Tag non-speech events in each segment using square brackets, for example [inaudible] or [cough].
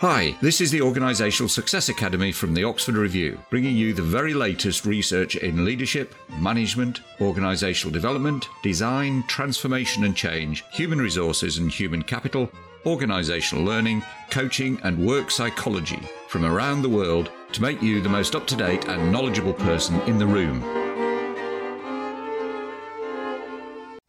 Hi, this is the Organisational Success Academy from the Oxford Review, bringing you the very latest research in leadership, management, organisational development, design, transformation and change, human resources and human capital, organisational learning, coaching, and work psychology from around the world to make you the most up to date and knowledgeable person in the room.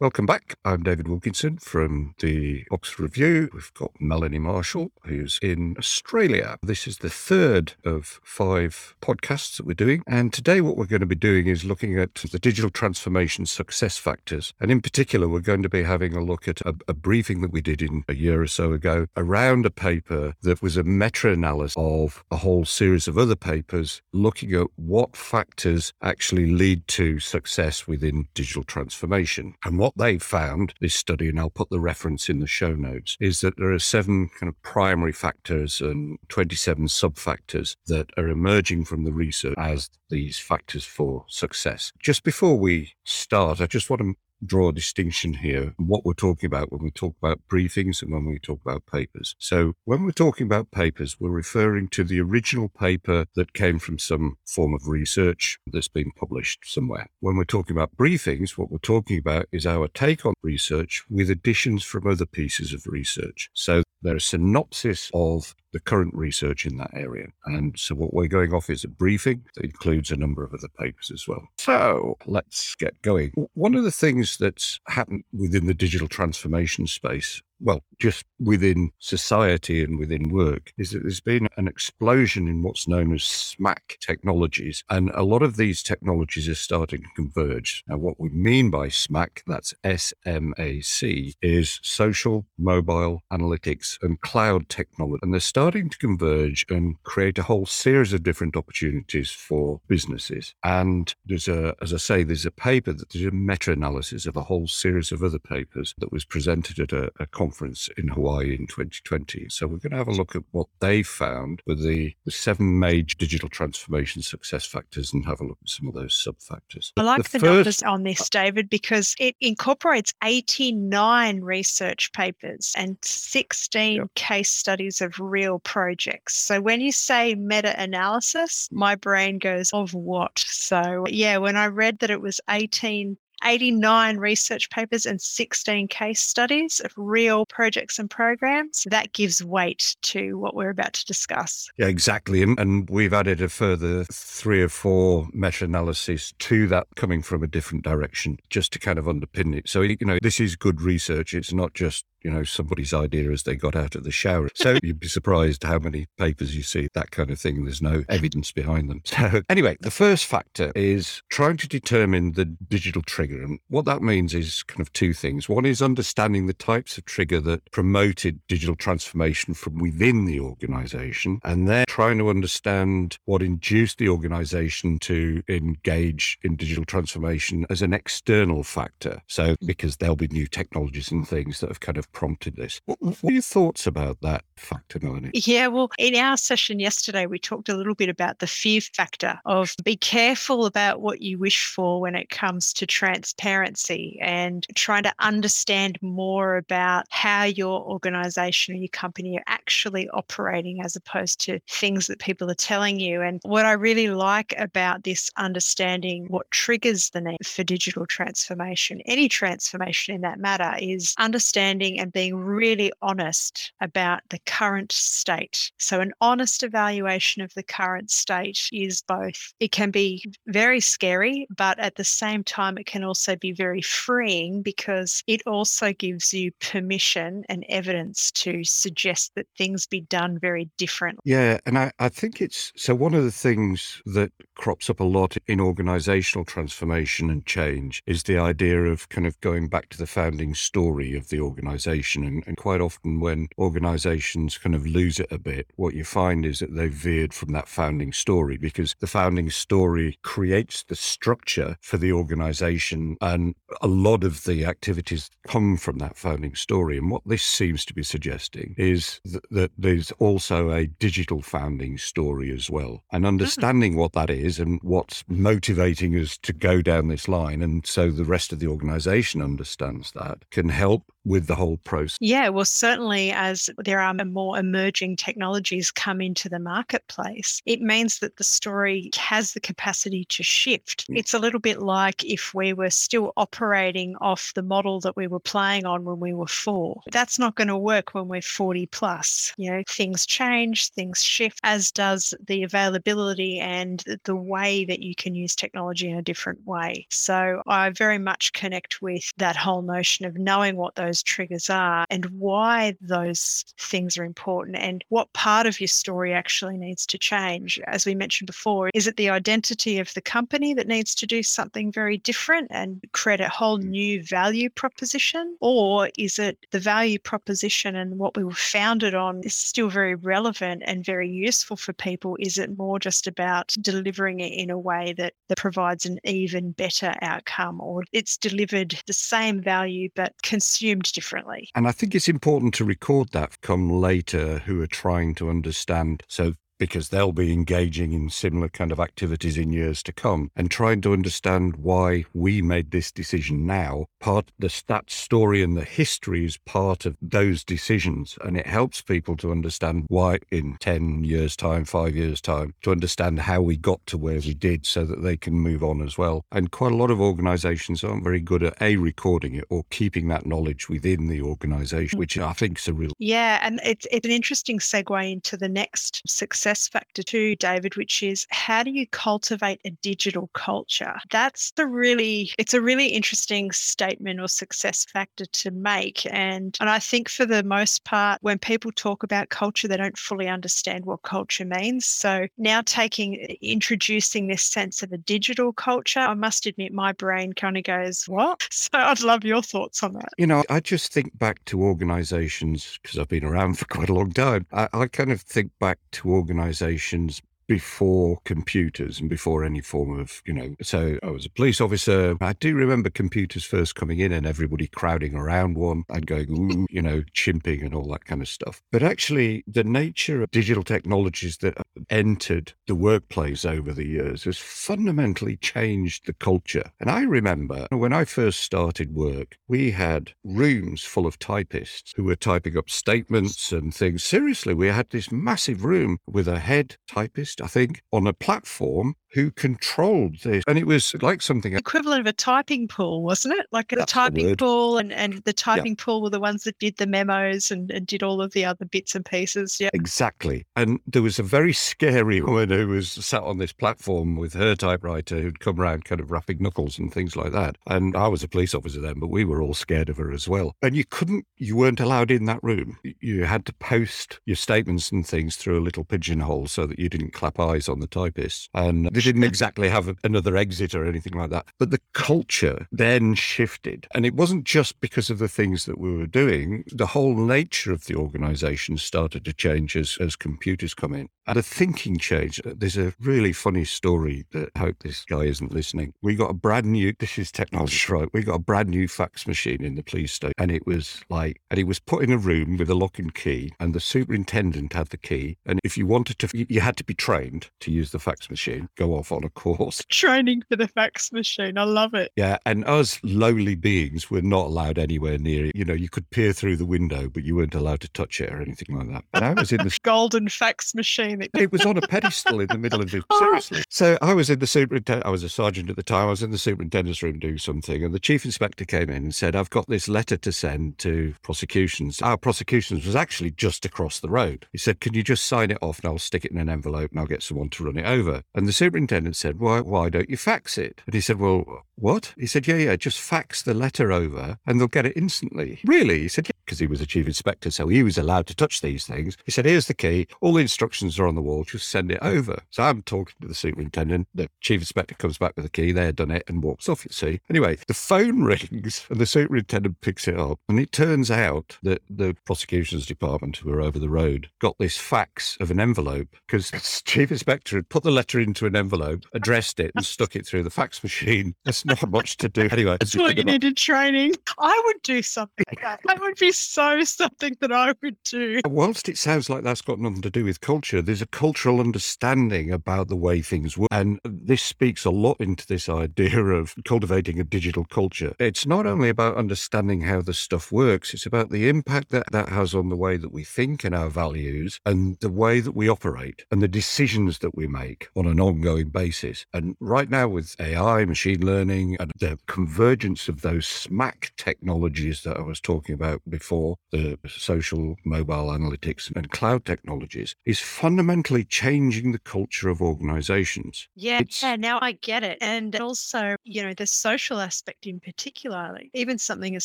Welcome back. I'm David Wilkinson from the Oxford Review. We've got Melanie Marshall, who's in Australia. This is the third of five podcasts that we're doing. And today, what we're going to be doing is looking at the digital transformation success factors. And in particular, we're going to be having a look at a, a briefing that we did in a year or so ago around a paper that was a meta analysis of a whole series of other papers looking at what factors actually lead to success within digital transformation. And what what they found, this study, and I'll put the reference in the show notes, is that there are seven kind of primary factors and 27 sub factors that are emerging from the research as these factors for success. Just before we start, I just want to draw a distinction here what we're talking about when we talk about briefings and when we talk about papers. So, when we're talking about papers, we're referring to the original paper that came from some form of research that's been published somewhere. When we're talking about briefings, what we're talking about is our take on research with additions from other pieces of research. So, they're a synopsis of the current research in that area. And so what we're going off is a briefing that includes a number of other papers as well. So let's get going. One of the things that's happened within the digital transformation space well, just within society and within work, is that there's been an explosion in what's known as SMAC technologies. And a lot of these technologies are starting to converge. Now, what we mean by SMAC, that's S M A C, is social, mobile, analytics, and cloud technology. And they're starting to converge and create a whole series of different opportunities for businesses. And there's a, as I say, there's a paper that there's a meta analysis of a whole series of other papers that was presented at a, a conference conference in Hawaii in 2020. So we're going to have a look at what they found with the, the seven major digital transformation success factors and have a look at some of those sub factors. I like the, the first, numbers on this, David, because it incorporates 89 research papers and 16 yep. case studies of real projects. So when you say meta analysis, my brain goes, of what? So yeah, when I read that it was 18 89 research papers and 16 case studies of real projects and programs. That gives weight to what we're about to discuss. Yeah, exactly. And, we've added a further three or four meta analyses to that coming from a different direction just to kind of underpin it. So, you know, this is good research. It's not just you know, somebody's idea as they got out of the shower. So [laughs] you'd be surprised how many papers you see, that kind of thing. There's no evidence behind them. [laughs] So anyway, the first factor is trying to determine the digital trigger. And what that means is kind of two things. One is understanding the types of trigger that promoted digital transformation from within the organization, and then trying to understand what induced the organization to engage in digital transformation as an external factor. So because there'll be new technologies and things that have kind of prompted this. What, mm. what are your thoughts about that factor, Melanie? Yeah, well, in our session yesterday, we talked a little bit about the fear factor of be careful about what you wish for when it comes to transparency and trying to understand more about how your organization or your company are actually operating as opposed to things that people are telling you. And what I really like about this understanding what triggers the need for digital transformation, any transformation in that matter, is understanding and being really honest about the current state. So, an honest evaluation of the current state is both, it can be very scary, but at the same time, it can also be very freeing because it also gives you permission and evidence to suggest that things be done very differently. Yeah. And I, I think it's so one of the things that crops up a lot in organizational transformation and change is the idea of kind of going back to the founding story of the organization organization. And, and, quite often, when organizations kind of lose it a bit, what you find is that they've veered from that founding story because the founding story creates the structure for the organization. And a lot of the activities come from that founding story. And what this seems to be suggesting is th- that there's also a digital founding story as well. And ah. understanding what that is and what's motivating us to go down this line. And so the rest of the organization understands that can help with the whole process? Yeah, well, certainly as there are more emerging technologies come into the marketplace, it means that the story has the capacity to shift. Mm. It's a little bit like if we were still operating off the model that we were playing on when we were four. That's not going to work when we're 40 plus. You know, things change, things shift, as does the availability and the way that you can use technology in a different way. So I very much connect with that whole notion of knowing what those triggers are and why those things are important and what part of your story actually needs to change. As we mentioned before, is it the identity of the company that needs to do something very different and create a whole mm. new value proposition? Or is it the value proposition and what we were founded on is still very relevant and very useful for people? Is it more just about delivering it in a way that, that provides an even better outcome or it's delivered the same value but consumed differently? And I think it's important to record that come later who are trying to understand. So because they'll be engaging in similar kind of activities in years to come and trying to understand why we made this decision now. Part the that story and the history is part of those decisions. And it helps people to understand why in 10 years' time, five years' time, to understand how we got to where we did so that they can move on as well. And quite a lot of organizations aren't very good at A, recording it or keeping that knowledge within the organization, hmm. which I think is a real. Yeah. And it's, it's an interesting segue into the next success success factor too, David, which is how do you cultivate a digital culture? That's the really, it's a really interesting statement or success factor to make. And, and I think for the most part, when people talk about culture, they don't fully understand what culture means. So now taking, introducing this sense of a digital culture, I must admit my brain kind of goes, what? [laughs] So I'd love your thoughts on that. You know, I just think back to organizations because I've been around [laughs] for quite a long time. I, I kind of think back to organizations organizations before computers and before any form of, you know, so I was a police officer. I do remember computers first coming in and everybody crowding around one and going, you know, chimping and all that kind of stuff. But actually, the nature of digital technologies that entered the workplace over the years has fundamentally changed the culture. And I remember when I first started work, we had rooms full of typists who were typing up statements and things. Seriously, we had this massive room with a head typist I think, on a platform who controlled this. And it was like something equivalent of a typing pool, wasn't it? Like a typing pool, and, and the typing yeah. pool were the ones that did the memos and, and did all of the other bits and pieces. Yeah. Exactly. And there was a very scary [laughs] woman who was sat on this platform with her typewriter who'd come around kind of rapping knuckles and things like that. And I was a police officer then, but we were all scared of her as well. And you couldn't, you weren't allowed in that room. You had to post your statements and things through a little pigeonhole so that you didn't clap eyes on the typist. And they didn't exactly have another exit or anything like that. But the culture then shifted. And it wasn't just because of the things that we were doing, the whole nature of the organization started to change as, as computers come in. And the thinking change. Uh, there's a really funny story that I hope this guy isn't listening. We got a brand new, this is technology, right? We got a brand new fax machine in the police station. And it was like, and it was put in a room with a lock and key, and the superintendent had the key. And if you wanted to, you had to be trained to use the fax machine, go off on a course. [laughs] Training for the fax machine. I love it. Yeah. And us lowly beings were not allowed anywhere near it. You know, you could peer through the window, but you weren't allowed to touch it or anything like that. And I was in the [laughs] golden fax machine. It was on a pedestal in the middle of [laughs] it. Seriously. So I was in the superintendent, I was a sergeant at the time. I was in the superintendent's room doing something, and the chief inspector came in and said, I've got this letter to send to prosecutions. Our prosecutions was actually just across the road. He said, Can you just sign it off and I'll stick it in an envelope and I'll get someone to run it over? And the superintendent superintendent said, why, why don't you fax it? And he said, well, what? He said, yeah, yeah, just fax the letter over and they'll get it instantly. Really? He said, yeah, because he was a chief inspector, so he was allowed to touch these things. He said, here's the key. All the instructions are on the wall. Just send it over. So I'm talking to the superintendent. The chief inspector comes back with the key. They had done it and walks off, you see. Anyway, the phone [laughs] rings and the superintendent picks it up. And it turns out that the prosecutions department, who were over the road, got this fax of an envelope because [laughs] the chief inspector had put the letter into an envelope addressed it, and stuck it through the fax machine. [laughs] There's not much to do. Anyway, that's what you needed training. I would do something like that. That would be so something that I would do. Whilst it sounds like that's got nothing to do with culture, there's a cultural understanding about the way things work. And this speaks a lot into this idea of cultivating a digital culture. It's not only about understanding how the stuff works, it's about the impact that that has on the way that we think and our values and the way that we operate and the decisions that we make on an ongoing basis. And right now, with AI, machine learning, and the convergence of those SMAC technologies that I was talking about before, the social, mobile analytics, and cloud technologies, is fundamentally changing the culture of organizations. Yeah, yeah, now I get it. And also, you know, the social aspect in particular, like even something as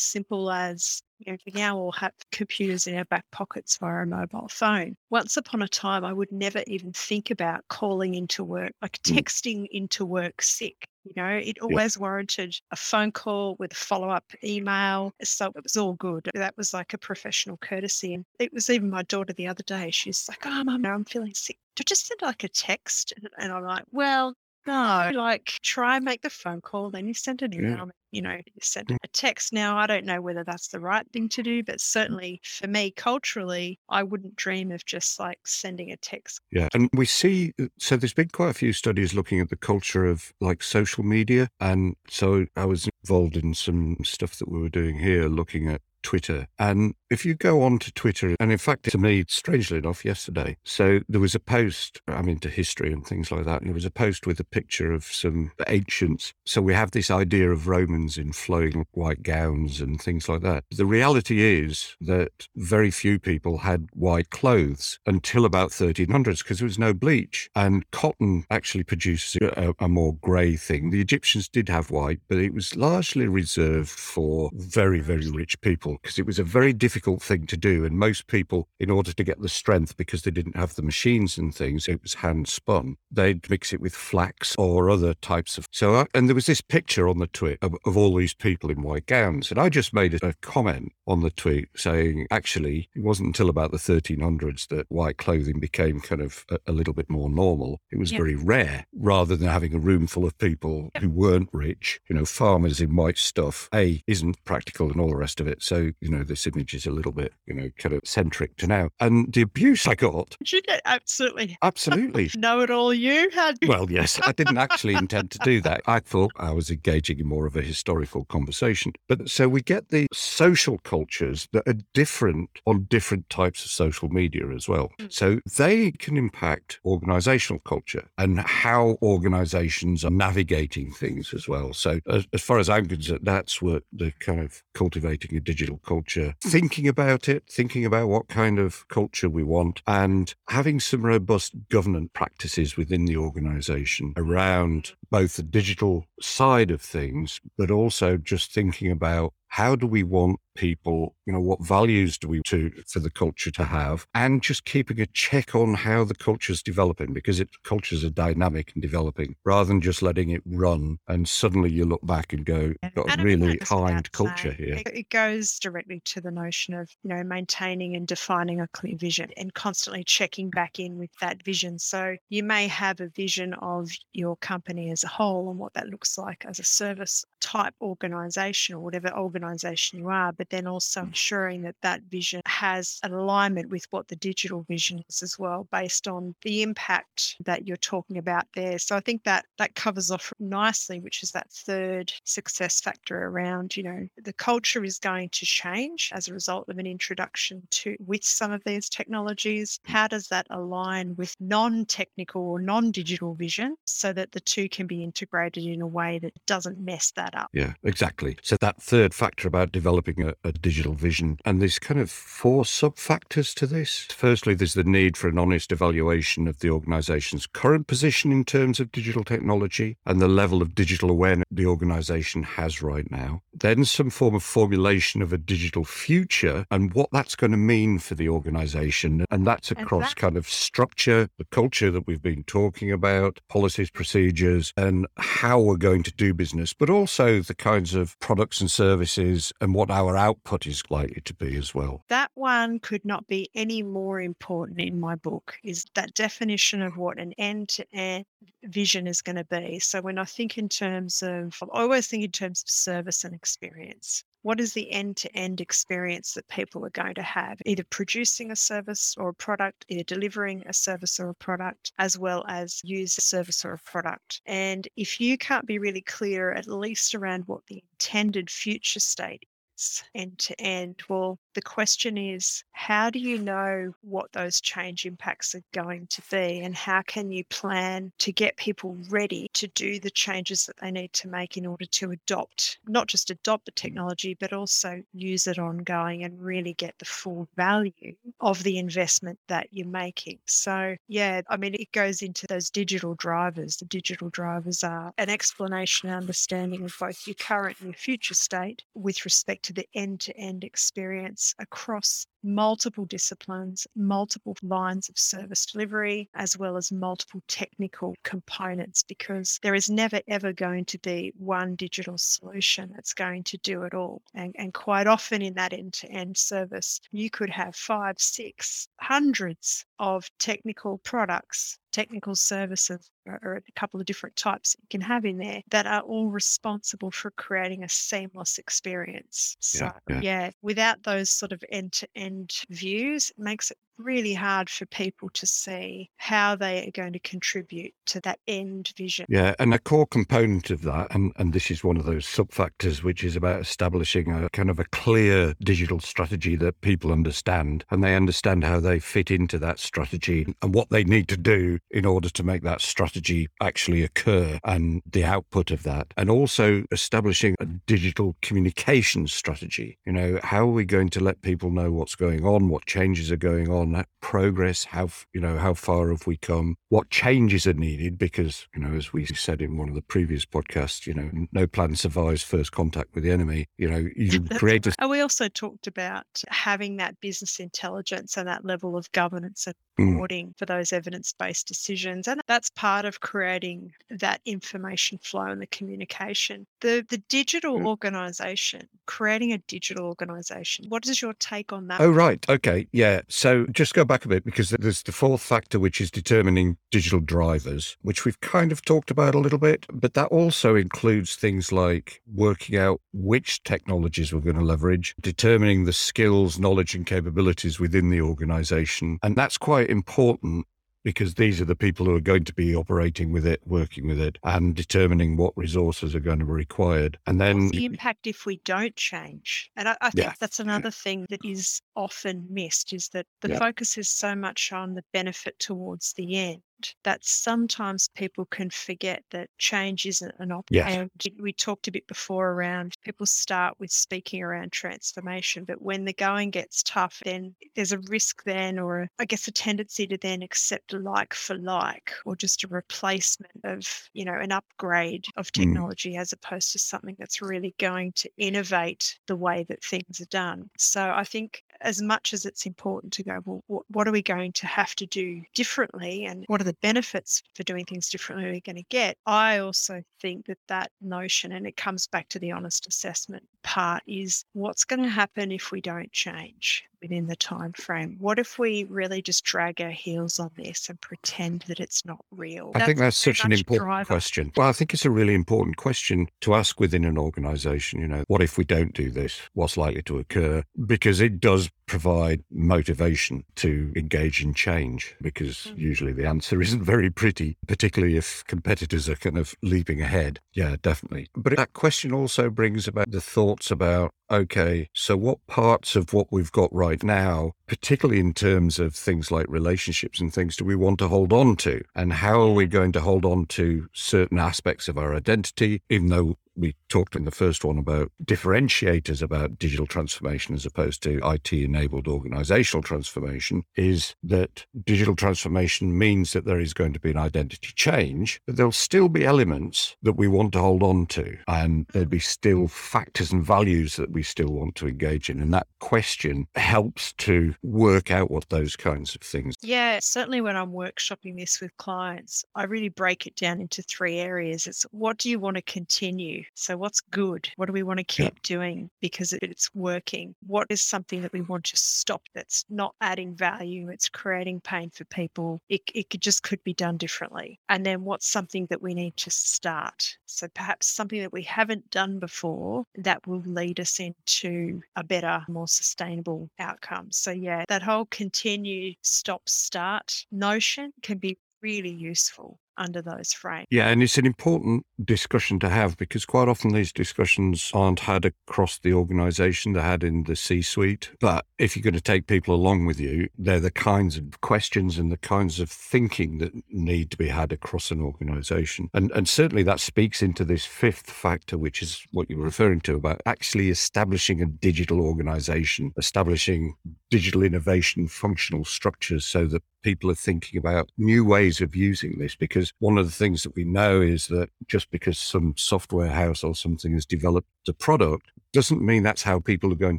simple as you know, we now all have computers in our back pockets via a mobile phone. Once upon a time, I would never even think about calling into work, like Mm. texting into work sick. You know, it always warranted a phone call with a follow up email. So it was all good. That was like a professional courtesy. And it was even my daughter the other day. She's like, Oh, mum, I'm feeling sick. Do I just send like a text? And- I'm like, Well, no, like try and make the phone call, then you send an Yeah. You know, send Mm. a text. Now, I don't know whether that's the right thing to do, but certainly for me, culturally, I wouldn't dream of just like sending a text. Yeah. And we see, uh, so there's been quite a few studies looking at the culture of like social media. And so I was involved in some stuff that we were doing here looking at Twitter. And if you go on to Twitter, and in fact, to me, strangely enough, yesterday, so there was a post, I'm into history and things like that, and there was a post with a picture of some ancients. So we have this idea of Romans in flowing white gowns and things like that. The reality is that very few people had white clothes until about 1300s because there was no bleach. And cotton actually produces a, a more grey thing. The Egyptians did have white, but it was largely reserved for very, very rich people because it was a very difficult thing to do. And most people, in order to get the strength, because they didn't have the machines and things, it was hand spun. They'd mix it with flax or other types of. So, I, and there was this picture on the tweet of, of all these people in white gowns. And I just made a, a comment on the tweet saying, actually, it wasn't until about the 1300s that white clothing became kind of a, a little bit more normal. It was Yeah. very rare rather than having a room full of people who weren't rich, you know, farmers in white stuff. A isn't practical and all the rest of it. So, you know, this image is a little bit, you know, kind of centric to now. And the abuse I got, Did you get absolutely absolutely. [laughs] know it all you? had. Well, yes, I didn't actually intend to do that. I thought I was engaging in more of a historical conversation. But so we get the social cultures that are different on different types of social media as well. Mm. So they can impact organizational culture and how organizations are navigating things as well. So, as, as far as I'm concerned, that's what the kind of cultivating a digital culture, thinking about it, thinking about what kind of culture we want, and having some robust governance practices within the organization around both the digital side of things, but also just thinking about how do we want people, you know, what values do we to for the culture to have, and just keeping a check on how the culture's developing because it cultures are dynamic and developing, rather than just letting it run and suddenly you look back and go, got a really that kind culture saying. here. It, it goes directly to the notion of, you know, maintaining and defining a clear vision and constantly checking back in with that vision. So you may have a vision of your company as a whole and what that looks like as a service type organization or whatever organization you are, but then also mm. ensuring that that vision has an alignment with what the digital vision is as well, based on the impact that you're talking about there. So I think that that covers off nicely, which is that third success factor around, you know, the culture is going to change as a result of an introduction to with some of these technologies. Mm. How does that align with non-technical or non-digital vision so that the two can be integrated in a way that doesn't mess that up? Yeah, exactly. So that third factor about developing a, a digital vision, and there's kind of four sub factors to this. Firstly, there's the need for an honest evaluation of the organization's current position in terms of digital technology and the level of digital awareness the organization has right now. Then some form of formulation of a digital future and what that's going to mean for the organization. And that's across that- kind of structure, the culture that we've been talking about, policies, procedures, and how we're going to do business, but also the kinds of products and services and what our output is likely to be as well. That one could not be any more important in my book is that definition of what an end to end vision is going to be. So when I think in terms of, I always think in terms of service and experience. What is the end to end experience that people are going to have, either producing a service or a product, either delivering a service or a product, as well as use a service or a product. And if you can't be really clear, at least around what the intended future state is end to end. Well, the question is how do you know what those change impacts are going to be? And how can you plan to get people ready to do the changes that they need to make in order to adopt, not just adopt the mm. technology, but also use it ongoing and really get the full value of the investment that you're making? So, yeah, I mean, it goes into those digital drivers. The digital drivers are an explanation and understanding of both your current and your future state with respect to the end to end experience across multiple disciplines, multiple lines of service delivery, as well as multiple technical components, because there is never ever going to be one digital solution that's going to do it all. And, and quite often in that end to end service, you could have five, six, hundreds of technical products technical services or a couple of different types you can have in there that are all responsible for creating a seamless experience. So, yeah, yeah. yeah without those sort of end to end views, it makes it really hard for people to see how they are going to contribute to that end vision. Yeah, and a core component of that, and, and this is one of those sub factors, which is about establishing a kind of a clear digital strategy that people understand and they understand how they fit into that strategy and what they need to do in order to make that strategy actually occur and the output of that. And also establishing a digital communication strategy. You know, how are we going to let people know what's going on, what changes are going on? that progress? How you know how far have we come? What changes are needed? Because you know, as we said in one of the previous podcasts, you know, no plan survives first contact with the enemy. You know, you [laughs] create. A- and we also talked about having that business intelligence and that level of governance and mm. reporting mm. for those evidence-based decisions, and that's part of creating that information flow and the communication. The the digital mm. organization, creating a digital organization. What is your take on that? Oh, right. Okay. Yeah. So just go back a bit because there's the fourth factor, which is determining digital drivers, which we've kind of talked about a little bit, but that also includes things like working out which technologies we're going to leverage, determining the skills, knowledge, and capabilities within the organization. And that's quite important because these are the people who are going to be operating with it, working with it, and determining what resources are going to be required. And then What's the impact if we don't change. And I, I think yeah. that's another thing that is often missed is that the yeah. focus is so much on the benefit towards the end that sometimes people can forget that change isn't an option. Yes. And we talked a bit before around people start with speaking around transformation, but when the going gets tough, then there's a risk then, or I guess a tendency to then accept like for like, or just a replacement of, you know, an upgrade of mm. technology mm. as opposed to something that's really going to innovate the way that things are done. So I think as much as it's important to go, well, what, what are we going to have to do differently and what are the benefits for doing things differently we're going to get? I also think that that notion, and it comes back to the honest assessment part, is what's going to happen if we don't change? within the time frame what if we really just drag our heels on this and pretend that it's not real i that's think that's such an important driver. question well i think it's a really important question to ask within an organization you know what if we don't do this what's likely to occur because it does provide motivation to engage in change because mm-hmm. usually the answer [laughs] isn't very pretty particularly if competitors are kind of leaping ahead yeah definitely but that question also brings about the thoughts about okay so what parts of what we've got right now, particularly in terms of things like relationships and things, do we want to hold on to? And how are we going to hold on to certain aspects of our identity, even though we talked in the first one about differentiators about digital transformation as opposed to IT enabled organizational transformation is that digital transformation means that there is going to be an identity change, but there'll still be elements that we want to hold on to. And there'll be still mm. factors and values that we still want to engage in. And that question helps to work out what those kinds of things. Yeah, certainly when I'm workshopping this with clients, I really break it down into three areas. It's what do you want to continue? So, what's good? What do we want to keep yeah. doing because it's working? What is something that we want to stop that's not adding value? It's creating pain for people. It, it could just could be done differently. And then what's something that we need to start? So, perhaps something that we haven't done before that will lead us into a better, more sustainable outcome. So, yeah, that whole continue, stop, start notion can be really useful under those frames. Yeah, and it's an important discussion to have because quite often these discussions aren't had across the organization, they're had in the C suite. But if you're going to take people along with you, they're the kinds of questions and the kinds of thinking that need to be had across an organization. And, and certainly that speaks into this fifth factor, which is what you're referring to about actually establishing a digital organization, establishing digital innovation functional structures so that people are thinking about new ways of using this because one of the things that we know is that just because some software house or something has developed a product doesn't mean that's how people are going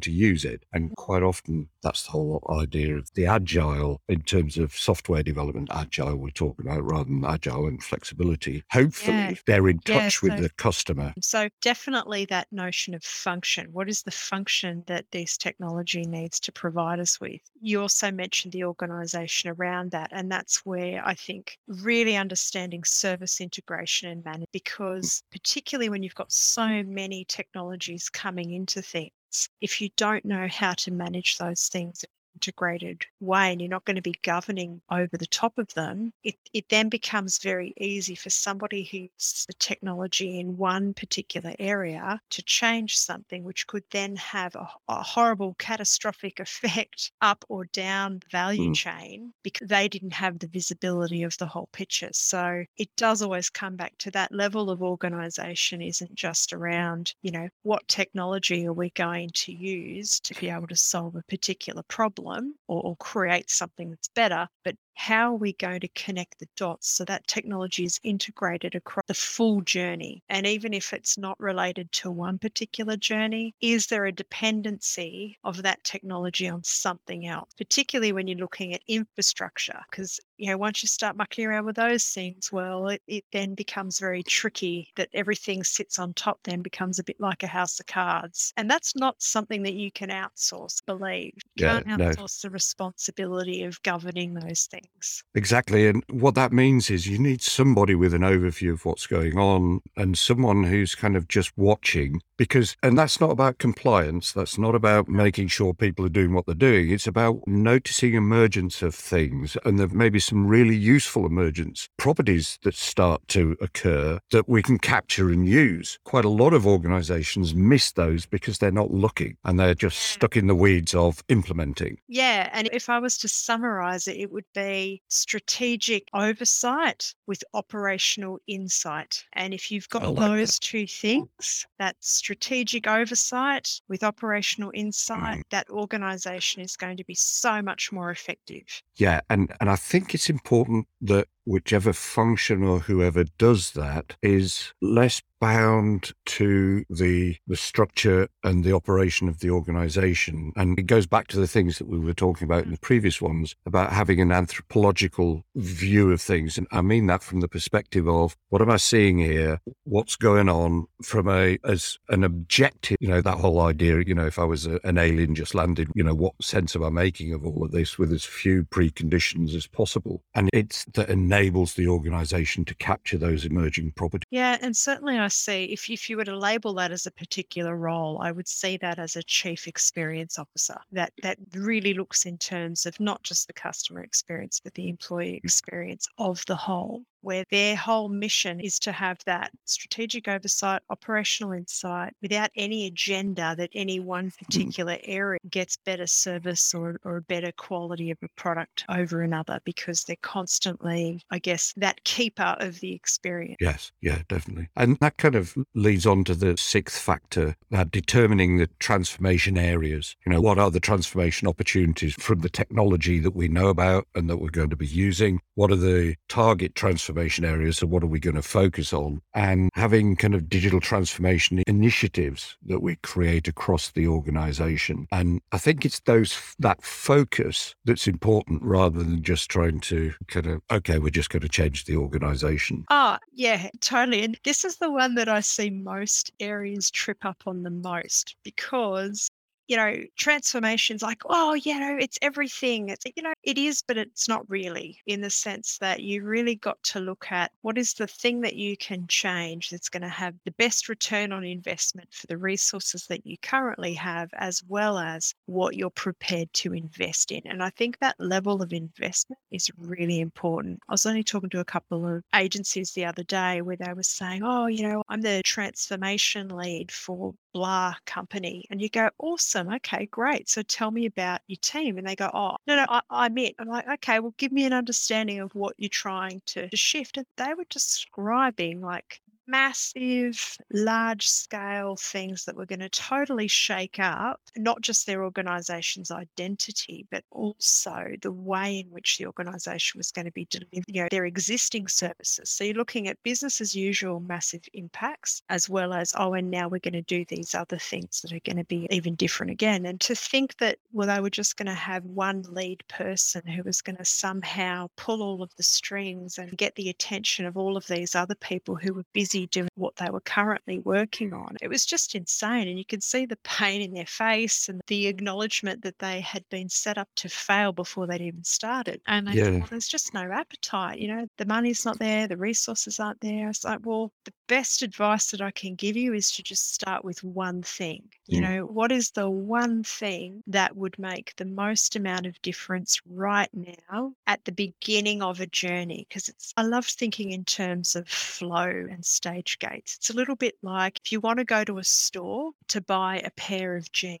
to use it. And mm. quite often, that's the whole idea of the agile in terms of software development. Agile, we're talking about rather than agile and flexibility. Hopefully, yeah. they're in touch yeah, so, with the customer. So, definitely that notion of function. What is the function that this technology needs to provide us with? You also mentioned the organization around that. And that's where I think really understanding service integration and management, mm. because particularly when you've got so many technologies coming into things. If you don't know how to manage those things integrated way and you're not going to be governing over the top of them, it, it then becomes very easy for somebody who's the technology in one particular area to change something which could then have a, a horrible catastrophic [laughs] effect up or down the value mm. chain because they didn't have the visibility of the whole picture. So it does always come back to that level of organization isn't just around, you know, what technology are we going to use to be able to solve a particular problem problem or, or create something that's better, but how are we going to connect the dots so that technology is integrated across the full journey? And even if it's not related to one particular journey, is there a dependency of that technology on something else, particularly when you're looking at infrastructure? Because you know, once you start mucking around with those things, well, it, it then becomes very tricky that everything sits on top, then becomes a bit like a house of cards. And that's not something that you can outsource, believe. You yeah, can't outsource no. the responsibility of governing those things things. Exactly. And what that means is you need somebody with an overview of what's going on and someone who's kind of just watching because, and that's not about compliance. That's not about making sure people are doing what they're doing. It's about noticing emergence of things and there may be some really useful emergence properties that start to occur that we can capture and use. Quite a lot of organizations miss those because they're not looking and they're just stuck in the weeds of implementing. Yeah. And if I was to summarize it, it would be strategic oversight with operational insight. And if you've got like those that. two things, that strategic oversight with operational insight, mm. that organization is going to be so much more effective. Yeah. And, and I think it's important that whichever function or whoever does that is less bound to the the structure and the operation of the organization. And it goes back to the things that we were talking about in the previous ones about having an anthropological view of things. And i mean that from the perspective of what am i seeing here? What's going on from a as an objective you know that whole idea you know if i was a, an alien just landed you know what sense am i making of all of this with as few preconditions as possible? And it's that enables the organization to capture those emerging properties. Yeah and certainly i see if, if you were to label that as a particular role, I would see that as a chief experience officer. That that really looks in terms of not just the customer experience, but the employee mm. experience of the whole where their whole mission is to have that strategic oversight, operational insight without any agenda that any one mm. particular area gets better service or, or better quality of a product over another because they're constantly, I guess, that keeper of the experience. Yes, yeah, definitely. And that kind of leads on to the sixth factor, uh, determining the transformation areas. You know, what are the transformation opportunities from the technology that we know about and that we're going to be using? What are the target transformation transformation areas. So, what are we going to focus on? And having kind of digital transformation initiatives that we create across the organization. And I think it's those that focus that's important rather than just trying to kind of, okay, we're just going to change the organization. Oh, yeah, totally. And this is the one that I see most areas trip up on the most because you know, transformation's like, oh, you know, it's everything. It's, you know, it is, but it's not really in the sense that you really got to look at what is the thing that you can change that's going to have the best return on investment for the resources that you currently have, as well as what you're prepared to invest in. And I think that level of investment is really important. I was only talking to a couple of agencies the other day where they were saying, oh, you know, I'm the transformation lead for blah company. And you go, awesome. Okay, great. So tell me about your team. And they go, oh, no, no, I, I'm it. I'm like, okay, well, give me an understanding of what you're trying to, to shift. And they were describing like massive, large scale things that were going to totally shake up not just their organization's identity, but also the way in which the organization was going to be delivering you know, their existing services. So you're looking at business as usual massive impacts, as well as, oh, and now we're going to do these other things that are going to be even different again. And to think that, well, they were just going to have one lead person who was going to somehow pull all of the strings and get the attention of all of these other people who were busy busy doing what they were currently working on. It was just insane. And you could see the pain in their face and the acknowledgement that they had been set up to fail before they'd even started. And they yeah. thought, well, there's just no appetite. You know, the money's not there, the resources aren't there. It's like, well, the best advice that I can give you is to just start with one thing. You know, what is the one thing that would make the most amount of difference right now at the beginning of a journey? Because it's, I love thinking in terms of flow and stage gates. It's a little bit like if you want to go to a store to buy a pair of jeans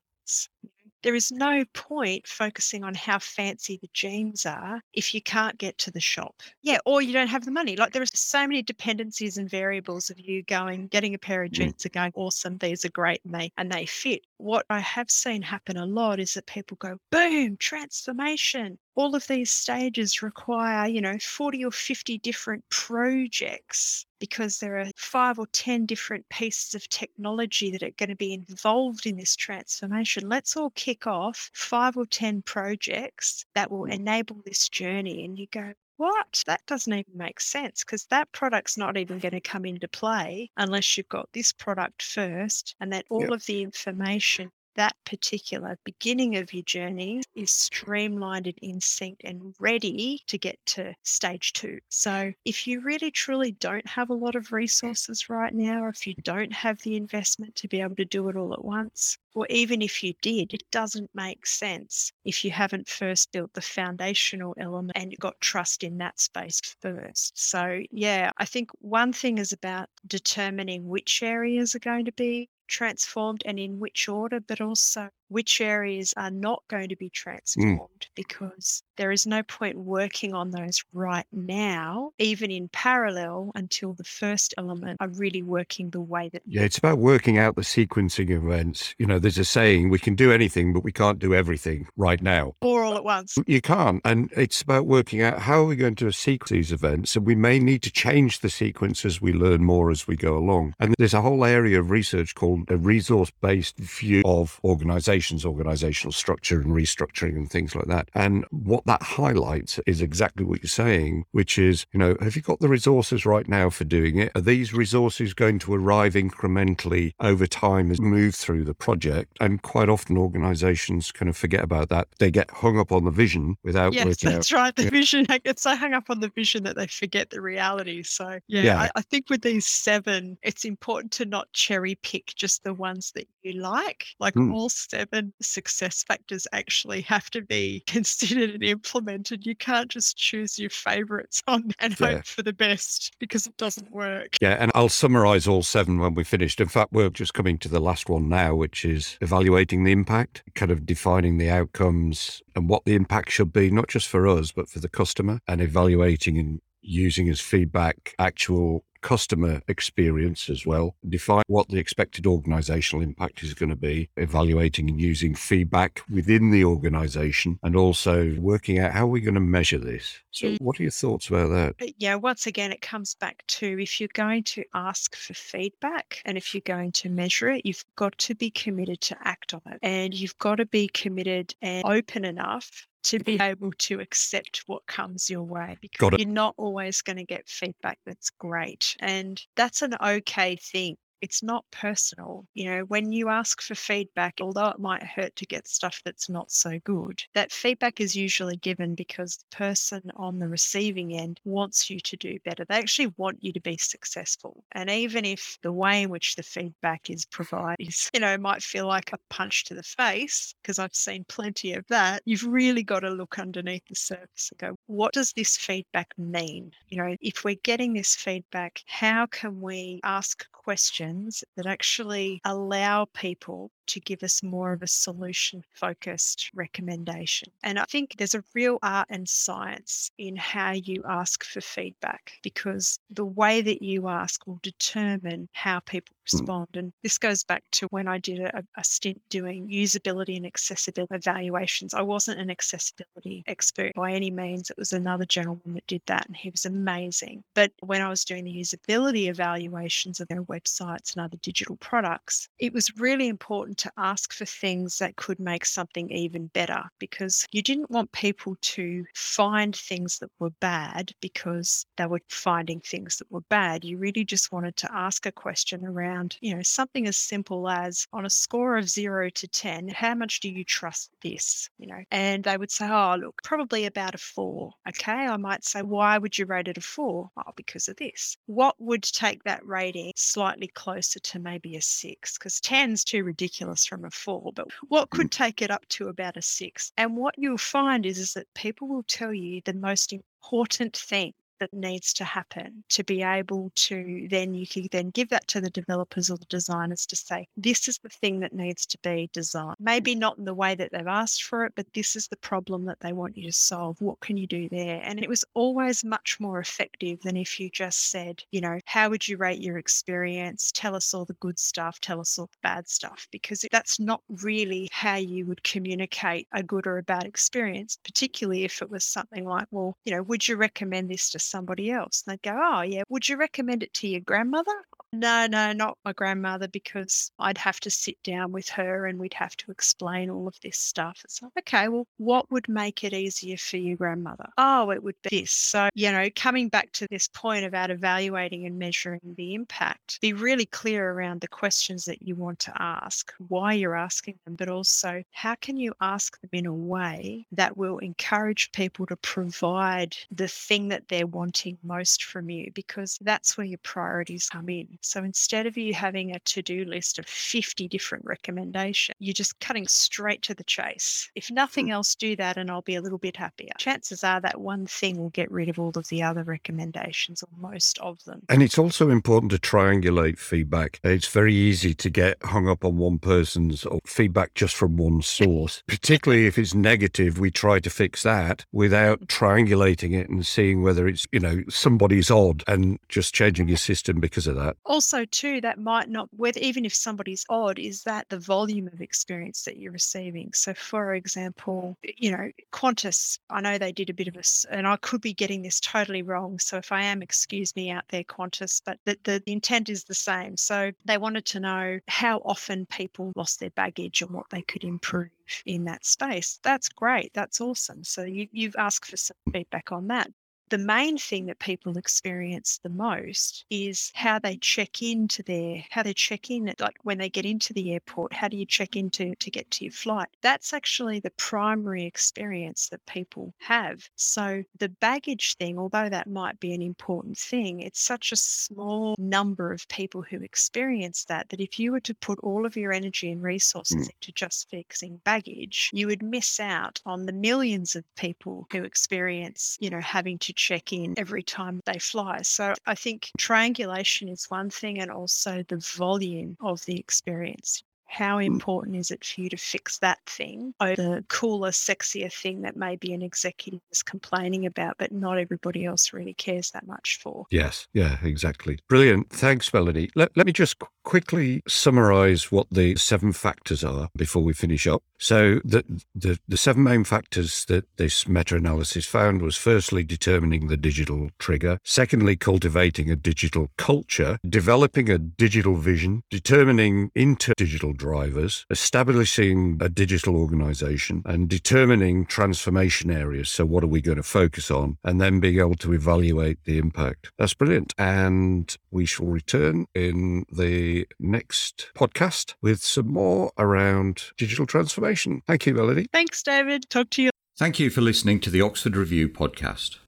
there is no point focusing on how fancy the jeans are if you can't get to the shop. Yeah, or you don't have the money. Like there are so many dependencies and variables of you going, getting a pair of mm. jeans and going, awesome, these are great and they and they fit. What I have seen happen a lot is that people go, boom, transformation all of these stages require, you know, 40 or 50 different projects because there are five or 10 different pieces of technology that are going to be involved in this transformation. Let's all kick off five or 10 projects that will mm. enable this journey. And you go, what? That doesn't even make sense because that product's not even going to come into play unless you've got this product first and then all yep. of the information that particular beginning of your journey is streamlined and in sync and ready to get to stage two. So, if you really truly don't have a lot of resources right now, or if you don't have the investment to be able to do it all at once, or even if you did, it doesn't make sense if you haven't first built the foundational element and got trust in that space first. So, yeah, I think one thing is about determining which areas are going to be transformed and in which order, but also which areas are not going to be mm. transformed mm. because there is no point working on those right now, even in parallel, until the first element are really working the way that. Yeah, it's about working out the sequencing events. You know, there's a saying we can do anything, but we can't do everything right now. Or all at once. You can't. And it's about working out how are we going to sequence these events. And we may need to change the sequence as we learn more as we go along. And there's a whole area of research called a resource based view of organizations organization's organizational structure and restructuring and things like that. And what that highlights is exactly what you're saying, which is, you know, have you got the resources right now for doing it? Are these resources going to arrive incrementally over time as we move through the project? And quite often organizations kind of forget about that. They get hung up on the vision without yes, working that's out. right. The yeah. vision, I get so hung up on the vision that they forget the reality. So yeah, yeah. I, I think with these seven, it's important to not cherry pick just the ones that you like. Like mm. all seven success factors actually have to be [laughs] considered and implemented. You can't just choose your favorites on [laughs] and yeah. hope for the best because it doesn't work. Yeah, and I'll summarize all seven when we finished. In fact, we're just coming to the last one now, which is evaluating the impact, kind of defining the outcomes and what the impact should be, not just for us, but for the customer, and evaluating and using as feedback actual customer experience as well, define what the expected organizational impact is going to be, evaluating and using feedback within the organization, and also working out how we're going to measure this. So, mm. what are your thoughts about that? Uh, yeah, once again, it comes back to if you're going to ask for feedback and if you're going to measure it, you've got to be committed to act on it. And you've got to be committed and open enough to be able to accept what comes your way because you're not always going to get feedback that's great. And that's an okay thing It's not personal. You know, when you ask for feedback, although it might hurt to get stuff that's not so good, that feedback is usually given because the person on the receiving end wants you to do better. They actually want you to be successful. And even if the way in which the feedback is provided [laughs] is, you know, might feel like a punch to the face, because I've seen plenty of that, you've really got to look underneath the surface and go, what does this feedback mean? You know, if we're getting this feedback, how can we ask questions that actually allow people to give us more of a solution focused recommendation. And I think there's a real art and science in how you ask for feedback because the way that you ask will determine how people mm. respond. And this goes back to when I did a, a stint doing usability and accessibility evaluations. I wasn't an accessibility expert by any means. It was another gentleman that did that, and he was amazing. But when I was doing the usability evaluations of their websites and other digital products, it was really important to ask for things that could make something even better because you didn't want people to find things that were bad because they were finding things that were bad. You really just wanted to ask a question around, you know, something as simple as on a score of zero to 10, how much do you trust this? You know, and they would say, oh, look, probably about a four. Okay. I might say, why would you rate it a four? Oh, because of this. What would take that rating slightly closer to maybe a six? Because 10's too ridiculous ridiculous from a four, but what could mm. take it up to about a six? And what you'll find is, is that people will tell you the most important thing that needs to happen to be able to then you can then give that to the developers or the designers to say this is the thing that needs to be designed. Mm. Maybe not in the way that they've asked for it but this is the problem that they want you to solve. What can you do there? And it was always much more effective than if you just said you know how would you rate your experience? Tell us all the good stuff tell us all the bad stuff because that's not really how you would communicate a good or a bad experience particularly if it was something like well you know would you recommend this to somebody else. And they'd go, Oh, yeah, would you recommend it to your grandmother? No, no, not my grandmother, because I'd have to sit down with her and we'd have to explain all of this stuff. It's like, okay, well, what would make it easier for your grandmother? Oh, it would be this. So, you know, coming back to this point about evaluating and measuring the impact, be really clear around the questions that you want to ask, why you're asking them, but also how can you ask them in a way that will encourage people to provide the thing that they're wanting most from you, because that's where your priorities come in. So instead of you having a to do list of 50 different recommendations, you're just cutting straight to the chase. If nothing hmm. else, do that and I'll be a little bit happier. Chances are that one thing will get rid of all of the other recommendations or most of them. And it's also important to triangulate feedback. It's very easy to get hung up on one person's feedback just from one source, [laughs] particularly if it's negative. We try to fix that without triangulating it and seeing whether it's, you know, somebody's odd and just changing your system because of that also too that might not whether even if somebody's odd is that the volume of experience that you're receiving so for example you know qantas i know they did a bit of a and i could be getting this totally wrong so if i am excuse me out there qantas but the, the, the intent is the same so they wanted to know how often people lost their baggage and what they could improve in that space. That's great. That's awesome. So you, you've asked for some feedback on that the main thing that people experience the most is how they check into their how they check in like when they get into the airport how do you check in to, to get to your flight that's actually the primary experience that people have so the baggage thing although that might be an important thing it's such a small number of people who experience that that if you were to put all of your energy and resources mm. into just fixing baggage you would miss out on the millions of people who experience you know having to check in every time they fly. So I think triangulation is one thing, and also the volume of the experience. How mm. important is it for you to fix that thing over the cooler, sexier thing that maybe an executive is complaining about, but not everybody else really cares that much for? Yes, yeah, exactly. Brilliant. Thanks, Melanie. Let, let me just quickly summarize what the seven factors are before we finish up. So, the, the, the seven main factors that this meta analysis found was firstly, determining the digital trigger, secondly, cultivating a digital culture, developing a digital vision, determining inter digital drivers, establishing a digital organization, and determining transformation areas. So, what are we going to focus on? And then being able to evaluate the impact. That's brilliant. And we shall return in the next podcast with some more around digital transformation. Thank you, Melanie. Thanks, David. Talk to you. Thank you for listening to the Oxford Review podcast.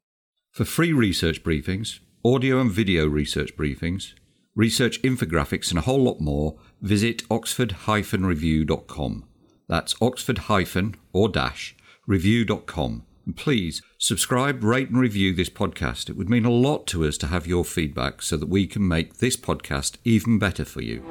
For free research briefings, audio and video research briefings, research infographics, and a whole lot more, visit oxford-review.com. That's oxford- or dash review.com. And please subscribe, rate, and review this podcast. It would mean a lot to us to have your feedback so that we can make this podcast even better for you.